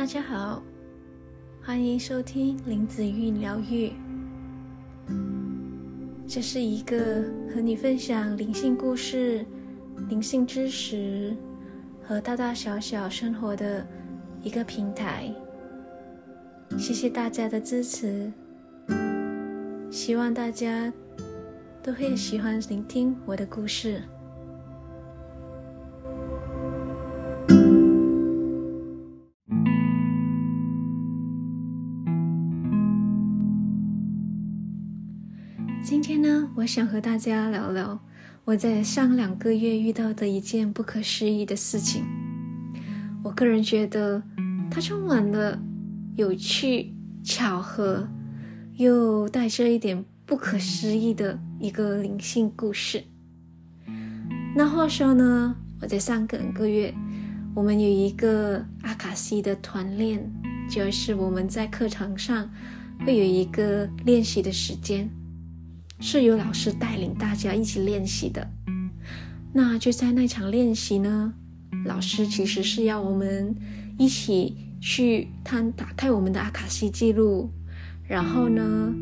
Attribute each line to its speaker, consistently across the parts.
Speaker 1: 大家好，欢迎收听林子韵疗愈。这是一个和你分享灵性故事、灵性知识和大大小小生活的一个平台。谢谢大家的支持，希望大家都会喜欢聆听我的故事。今天呢，我想和大家聊聊我在上两个月遇到的一件不可思议的事情。我个人觉得它充满了有趣、巧合，又带着一点不可思议的一个灵性故事。那话说呢，我在上个个月，我们有一个阿卡西的团练，就是我们在课堂上会有一个练习的时间。是由老师带领大家一起练习的。那就在那场练习呢，老师其实是要我们一起去摊打开我们的阿卡西记录，然后呢，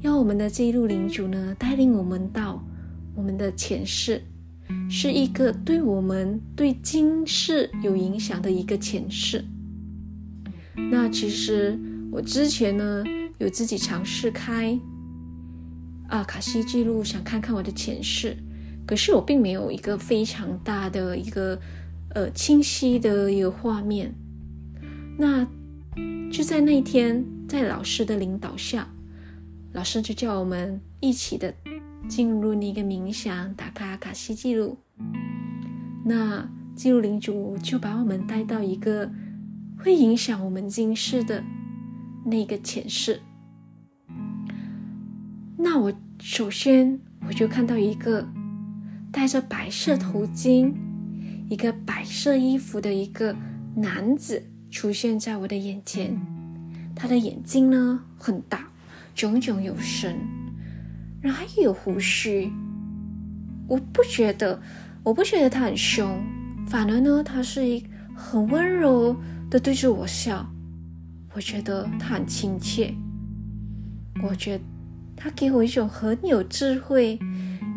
Speaker 1: 要我们的记录领主呢带领我们到我们的前世，是一个对我们对今世有影响的一个前世。那其实我之前呢有自己尝试开。阿卡西记录，想看看我的前世，可是我并没有一个非常大的一个呃清晰的一个画面。那就在那一天，在老师的领导下，老师就叫我们一起的进入那个冥想，打开阿卡西记录。那记录领主就把我们带到一个会影响我们今世的那个前世。那我首先我就看到一个戴着白色头巾、一个白色衣服的一个男子出现在我的眼前。他的眼睛呢很大，炯炯有神，然后还有胡须。我不觉得，我不觉得他很凶，反而呢，他是一很温柔的对着我笑。我觉得他很亲切。我觉得。他给我一种很有智慧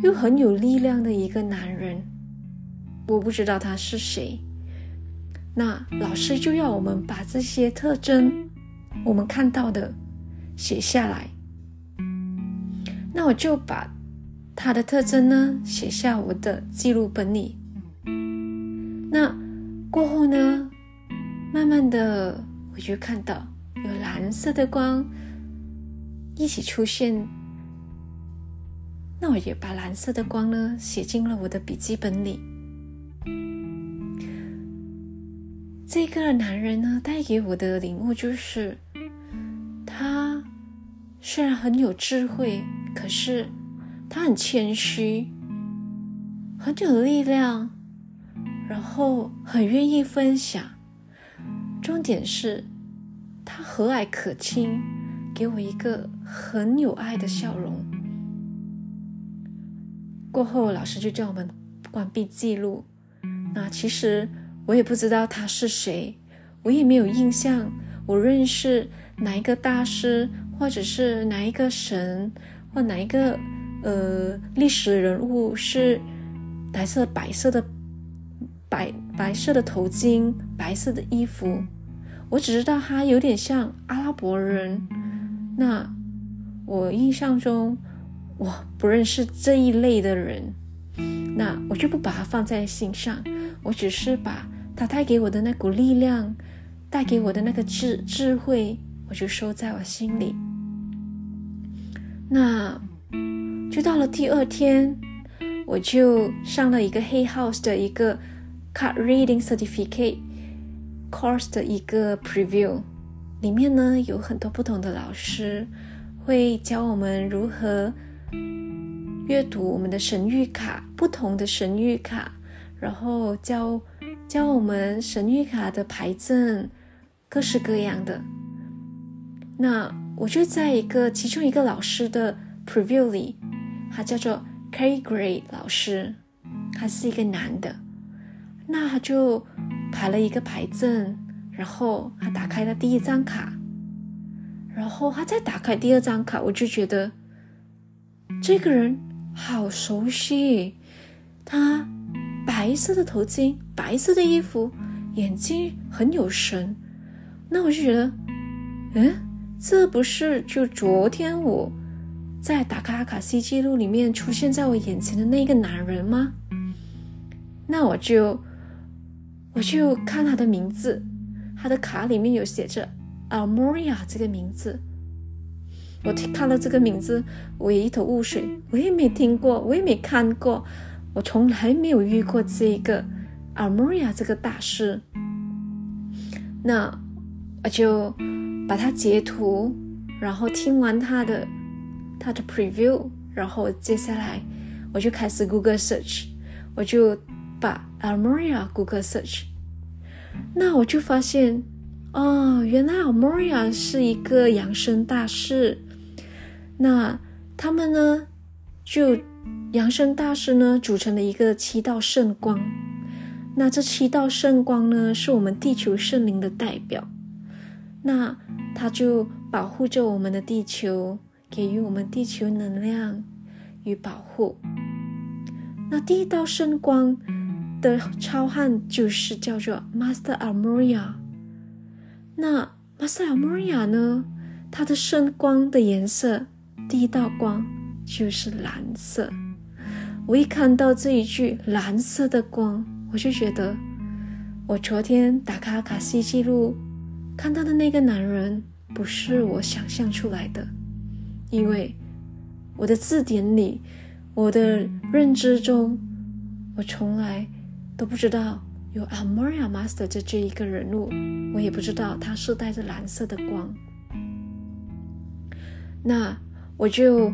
Speaker 1: 又很有力量的一个男人，我不知道他是谁。那老师就要我们把这些特征，我们看到的写下来。那我就把他的特征呢写下我的记录本里。那过后呢，慢慢的我就看到有蓝色的光。一起出现，那我也把蓝色的光呢写进了我的笔记本里。这个男人呢带给我的领悟就是，他虽然很有智慧，可是他很谦虚，很有力量，然后很愿意分享。重点是，他和蔼可亲。给我一个很有爱的笑容。过后，老师就叫我们关闭记录。那其实我也不知道他是谁，我也没有印象，我认识哪一个大师，或者是哪一个神，或哪一个呃历史人物是白色白色的白白色的头巾，白色的衣服。我只知道他有点像阿拉伯人。那我印象中，我不认识这一类的人，那我就不把它放在心上。我只是把他带给我的那股力量，带给我的那个智智慧，我就收在我心里。那就到了第二天，我就上了一个黑 house 的一个 card reading certificate course 的一个 preview。里面呢有很多不同的老师会教我们如何阅读我们的神谕卡，不同的神谕卡，然后教教我们神谕卡的牌阵，各式各样的。那我就在一个其中一个老师的 preview 里，他叫做 Cary Gray 老师，他是一个男的，那他就排了一个牌阵。然后他打开了第一张卡，然后他再打开第二张卡，我就觉得这个人好熟悉。他白色的头巾，白色的衣服，眼睛很有神。那我就觉得，嗯，这不是就昨天我在打卡卡西记录里面出现在我眼前的那个男人吗？那我就我就看他的名字。他的卡里面有写着 Almoria 这个名字，我看了这个名字，我也一头雾水，我也没听过，我也没看过，我从来没有遇过这一个 Almoria 这个大师。那我就把它截图，然后听完他的他的 preview，然后接下来我就开始 Google search，我就把 Almoria Google search。那我就发现，哦，原来 Almoria 是一个养生大师。那他们呢，就养生大师呢，组成了一个七道圣光。那这七道圣光呢，是我们地球圣灵的代表。那它就保护着我们的地球，给予我们地球能量与保护。那第一道圣光。的超汉就是叫做 Master Almoria。那 Master Almoria 呢？它的圣光的颜色，第一道光就是蓝色。我一看到这一句蓝色的光，我就觉得，我昨天打卡卡西记录看到的那个男人，不是我想象出来的，因为我的字典里，我的认知中，我从来。都不知道有 Amoria Master 的这一个人物，我也不知道他是带着蓝色的光。那我就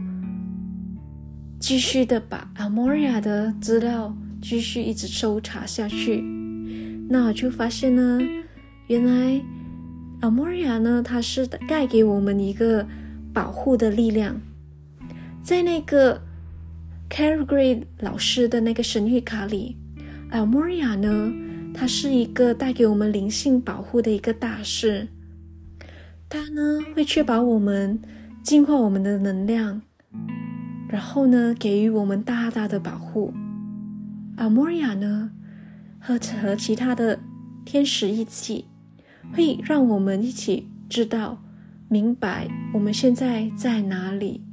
Speaker 1: 继续的把 Amoria 的资料继续一直搜查下去。那我就发现呢，原来 Amoria 呢，它是带给我们一个保护的力量，在那个 Carol Gray 老师的那个神谕卡里。Almoria 呢，它是一个带给我们灵性保护的一个大师。它呢会确保我们净化我们的能量，然后呢给予我们大大的保护。Almoria 呢和和其他的天使一起，会让我们一起知道、明白我们现在在哪里，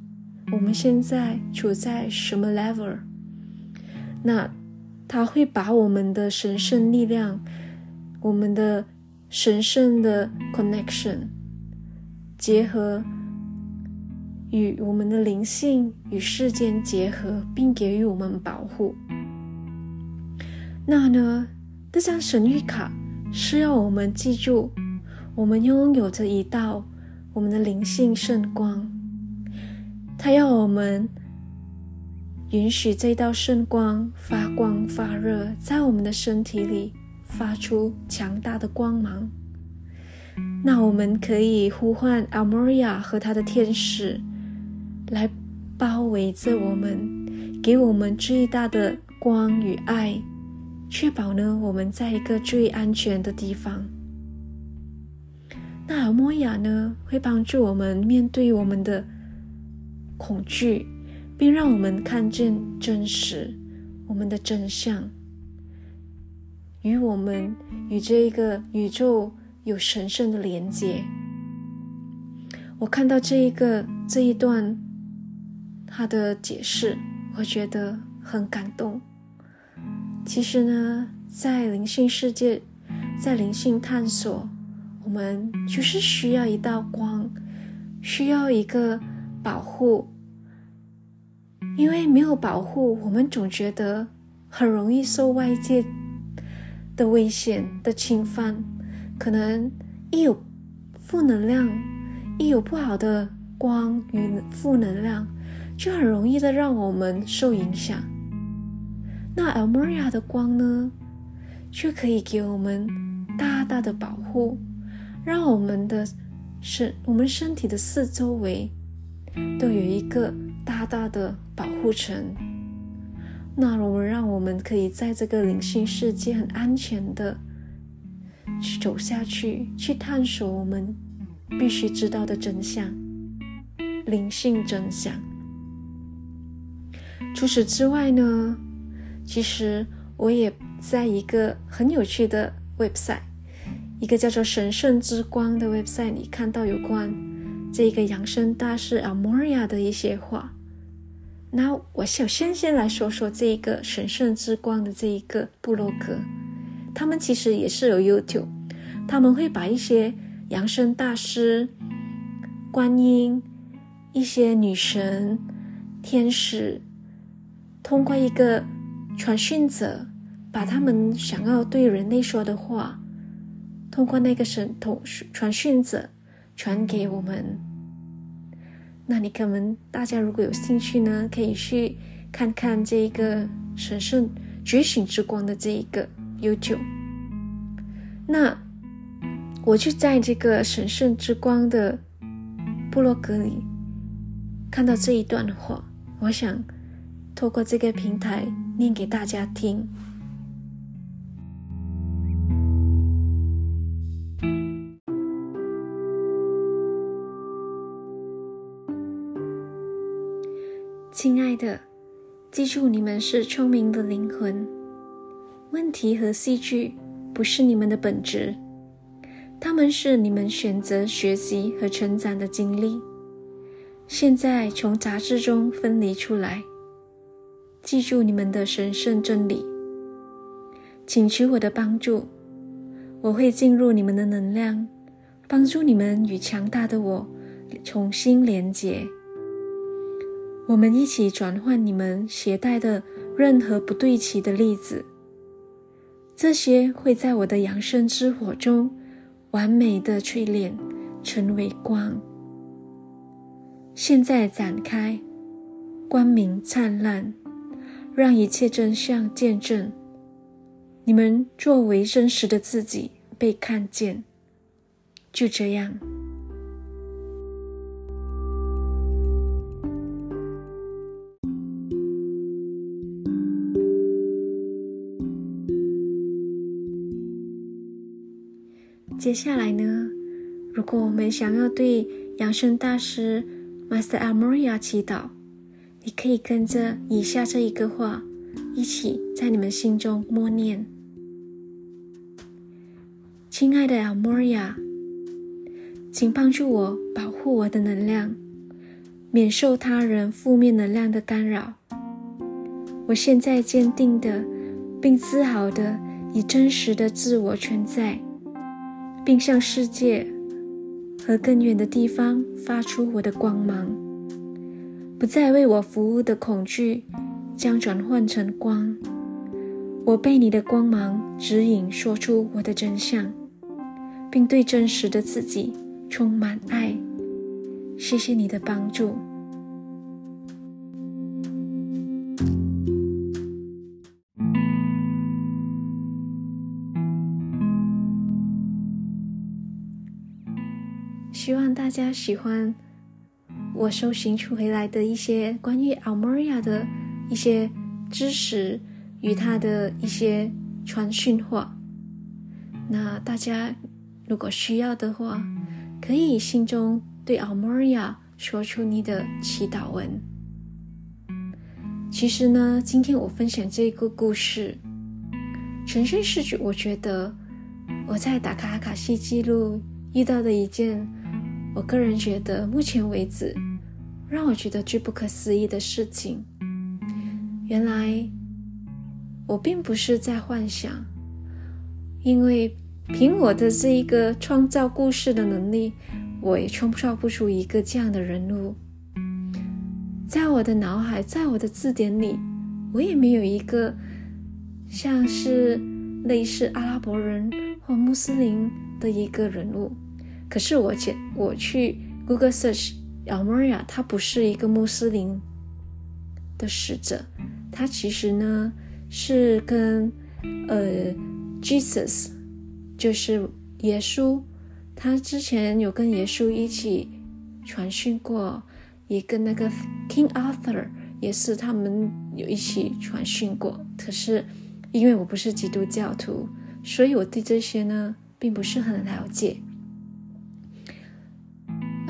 Speaker 1: 我们现在处在什么 level。那。他会把我们的神圣力量，我们的神圣的 connection 结合，与我们的灵性与世间结合，并给予我们保护。那呢，这张神谕卡是要我们记住，我们拥有着一道我们的灵性圣光，它要我们。允许这道圣光发光发热，在我们的身体里发出强大的光芒。那我们可以呼唤 Almoria 和他的天使来包围着我们，给我们最大的光与爱，确保呢我们在一个最安全的地方。那 Almoria 呢会帮助我们面对我们的恐惧。并让我们看见真实，我们的真相，与我们与这一个宇宙有神圣的连接。我看到这一个这一段他的解释，我觉得很感动。其实呢，在灵性世界，在灵性探索，我们就是需要一道光，需要一个保护。因为没有保护，我们总觉得很容易受外界的危险的侵犯。可能一有负能量，一有不好的光与负能量，就很容易的让我们受影响。那 Almoria 的光呢，却可以给我们大大的保护，让我们的身，我们身体的四周围都有一个。大大的保护层，那我们让我们可以在这个灵性世界很安全的去走下去，去探索我们必须知道的真相，灵性真相。除此之外呢，其实我也在一个很有趣的 website，一个叫做“神圣之光”的 website 里看到有关这个养生大师 El Morya 的一些话。那我首先先来说说这一个“神圣之光”的这一个部落格，他们其实也是有 YouTube，他们会把一些养生大师、观音、一些女神、天使。通过一个传讯者，把他们想要对人类说的话，通过那个神通传讯者传给我们。那你可能大家如果有兴趣呢，可以去看看这一个神圣觉醒之光的这一个 YouTube。那我就在这个神圣之光的部落格里看到这一段话，我想。透过这个平台念给大家听。亲爱的，记住你们是聪明的灵魂。问题和戏剧不是你们的本质，他们是你们选择学习和成长的经历。现在从杂质中分离出来。记住你们的神圣真理，请求我的帮助，我会进入你们的能量，帮助你们与强大的我重新连结。我们一起转换你们携带的任何不对齐的粒子，这些会在我的养生之火中完美的淬炼，成为光。现在展开，光明灿烂。让一切真相见证，你们作为真实的自己被看见。就这样，接下来呢，如果我们想要对养生大师 Master El Morya 祈祷。你可以跟着以下这一个话，一起在你们心中默念：“亲爱的 Almoria，请帮助我保护我的能量，免受他人负面能量的干扰。我现在坚定的并自豪的以真实的自我存在，并向世界和更远的地方发出我的光芒。”不再为我服务的恐惧，将转换成光。我被你的光芒指引，说出我的真相，并对真实的自己充满爱。谢谢你的帮助。希望大家喜欢。我搜寻出回来的一些关于 El Morya 的一些知识与他的一些传讯话，那大家如果需要的话，可以心中对 El Morya 说出你的祈祷文。其实呢，今天我分享这个故事，纯粹是我觉得我在打卡阿卡西记录遇到的一件，我个人觉得目前为止。让我觉得最不可思议的事情，原来我并不是在幻想，因为凭我的这一个创造故事的能力，我也创造不出一个这样的人物。在我的脑海，在我的字典里，我也没有一个像是类似阿拉伯人或穆斯林的一个人物。可是我去，我去 Google Search。El Morya 他不是一个穆斯林的使者，他其实呢是跟呃 Jesus，就是耶稣，他之前有跟耶稣一起传讯过，也跟那个 King Arthur 也是他们有一起传讯过。可是因为我不是基督教徒，所以我对这些呢并不是很了解。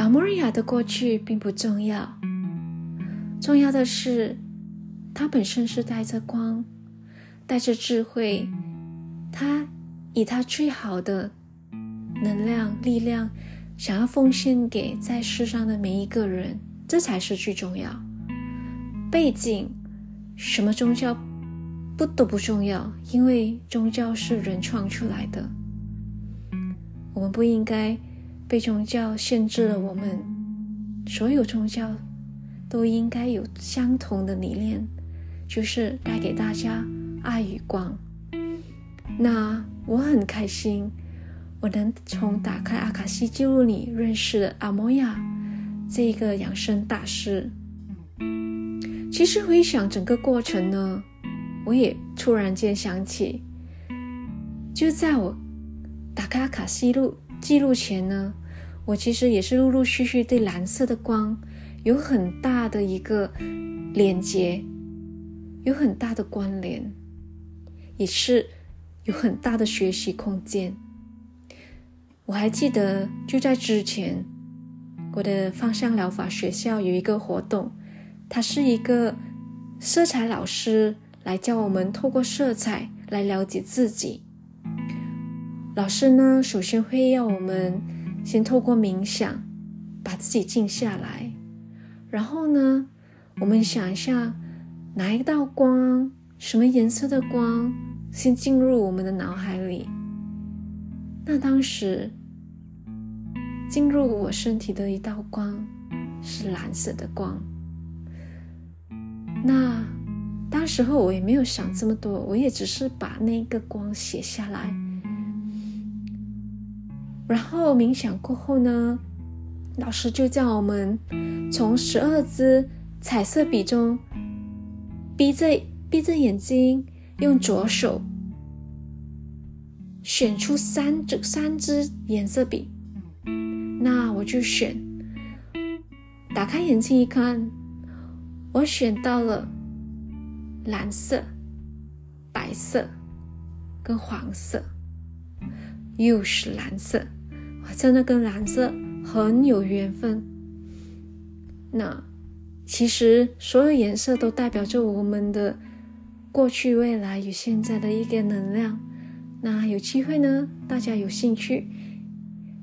Speaker 1: 玛利亚的过去并不重要，重要的是，他本身是带着光，带着智慧，他以他最好的能量、力量，想要奉献给在世上的每一个人，这才是最重要。背景，什么宗教不都不重要，因为宗教是人创出来的，我们不应该。被宗教限制了我们，所有宗教都应该有相同的理念，就是带给大家爱与光。那我很开心，我能从打开阿卡西记录里认识了阿摩亚这个养生大师。其实回想整个过程呢，我也突然间想起，就在我打开阿卡西录。记录前呢，我其实也是陆陆续续对蓝色的光有很大的一个连接，有很大的关联，也是有很大的学习空间。我还记得就在之前，我的芳香疗法学校有一个活动，它是一个色彩老师来教我们透过色彩来了解自己。老师呢，首先会要我们先透过冥想，把自己静下来，然后呢，我们想一下哪一道光，什么颜色的光，先进入我们的脑海里。那当时进入我身体的一道光是蓝色的光。那当时候我也没有想这么多，我也只是把那个光写下来。然后冥想过后呢，老师就叫我们从十二支彩色笔中，闭着闭着眼睛，用左手选出三支三支颜色笔。那我就选，打开眼睛一看，我选到了蓝色、白色跟黄色，又是蓝色。真的跟蓝色很有缘分。那其实所有颜色都代表着我们的过去、未来与现在的一个能量。那有机会呢，大家有兴趣，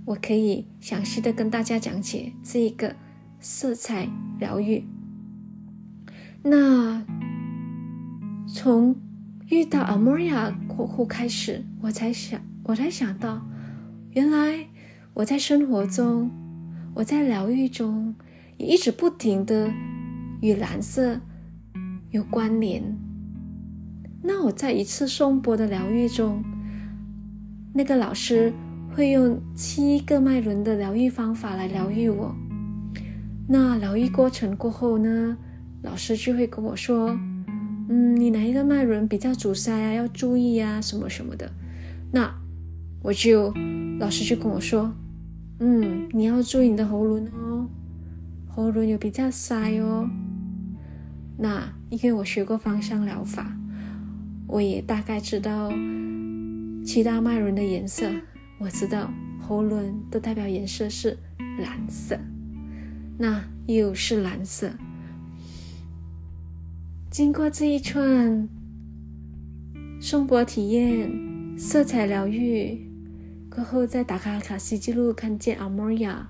Speaker 1: 我可以详细的跟大家讲解这一个色彩疗愈。那从遇到阿莫亚过后开始，我才想，我才想到，原来。我在生活中，我在疗愈中，也一直不停的与蓝色有关联。那我在一次颂钵的疗愈中，那个老师会用七个脉轮的疗愈方法来疗愈我。那疗愈过程过后呢，老师就会跟我说：“嗯，你哪一个脉轮比较阻塞啊？要注意啊，什么什么的。”那我就老师就跟我说。嗯，你要注意你的喉咙哦，喉咙有比较塞哦。那因为我学过芳香疗法，我也大概知道七大脉轮的颜色。我知道喉轮的代表颜色是蓝色，那又是蓝色。经过这一串颂钵体验，色彩疗愈。过后再打开阿卡西记录，看见阿莫亚，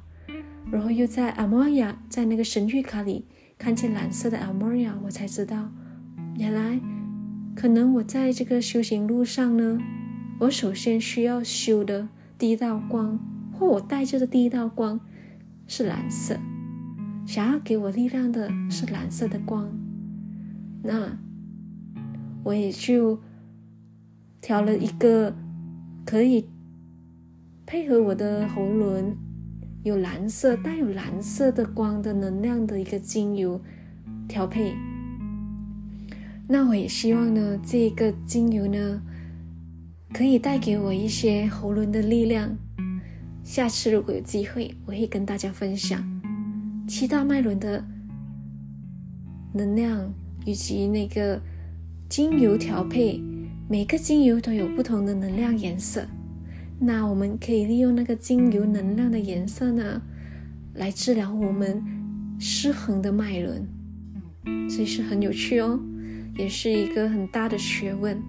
Speaker 1: 然后又在阿莫亚在那个神谕卡里看见蓝色的阿莫亚，我才知道，原来可能我在这个修行路上呢，我首先需要修的第一道光，或我带着的第一道光是蓝色，想要给我力量的是蓝色的光，那我也就调了一个可以。配合我的喉轮，有蓝色带有蓝色的光的能量的一个精油调配。那我也希望呢，这个精油呢，可以带给我一些喉轮的力量。下次如果有机会，我会跟大家分享七大脉轮的能量以及那个精油调配。每个精油都有不同的能量颜色。那我们可以利用那个精油能量的颜色呢，来治疗我们失衡的脉轮，所以是很有趣哦，也是一个很大的学问。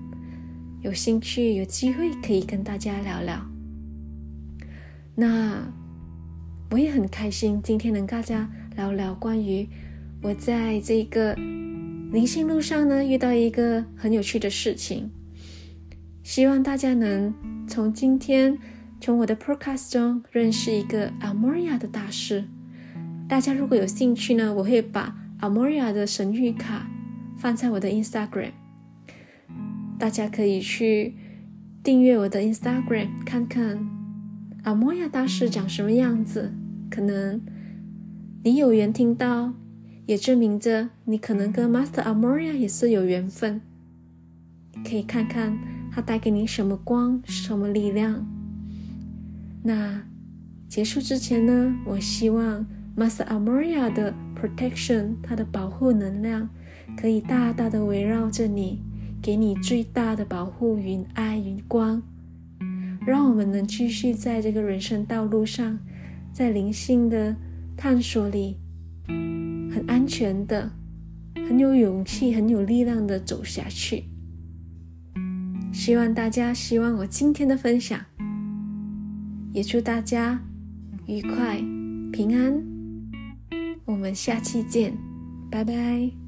Speaker 1: 有兴趣有机会可以跟大家聊聊。那我也很开心，今天能跟大家聊聊关于我在这个灵性路上呢遇到一个很有趣的事情。希望大家能从今天从我的 podcast 中认识一个 Almoria 的大师。大家如果有兴趣呢，我会把 Almoria 的神谕卡放在我的 Instagram。大家可以去订阅我的 Instagram，看看 Almoria 大师长什么样子。可能你有缘听到，也证明着你可能跟 Master Amoria 也是有缘分。可以看看它带给你什么光，什么力量。那结束之前呢，我希望 Master Amoria 的 protection，它的保护能量，可以大大的围绕着你。给你最大的保护与爱与光，让我们能继续在这个人生道路上，在灵性的探索里，很安全的、很有勇气、很有力量的走下去。希望大家喜欢我今天的分享，也祝大家愉快、平安。我们下期见，拜拜。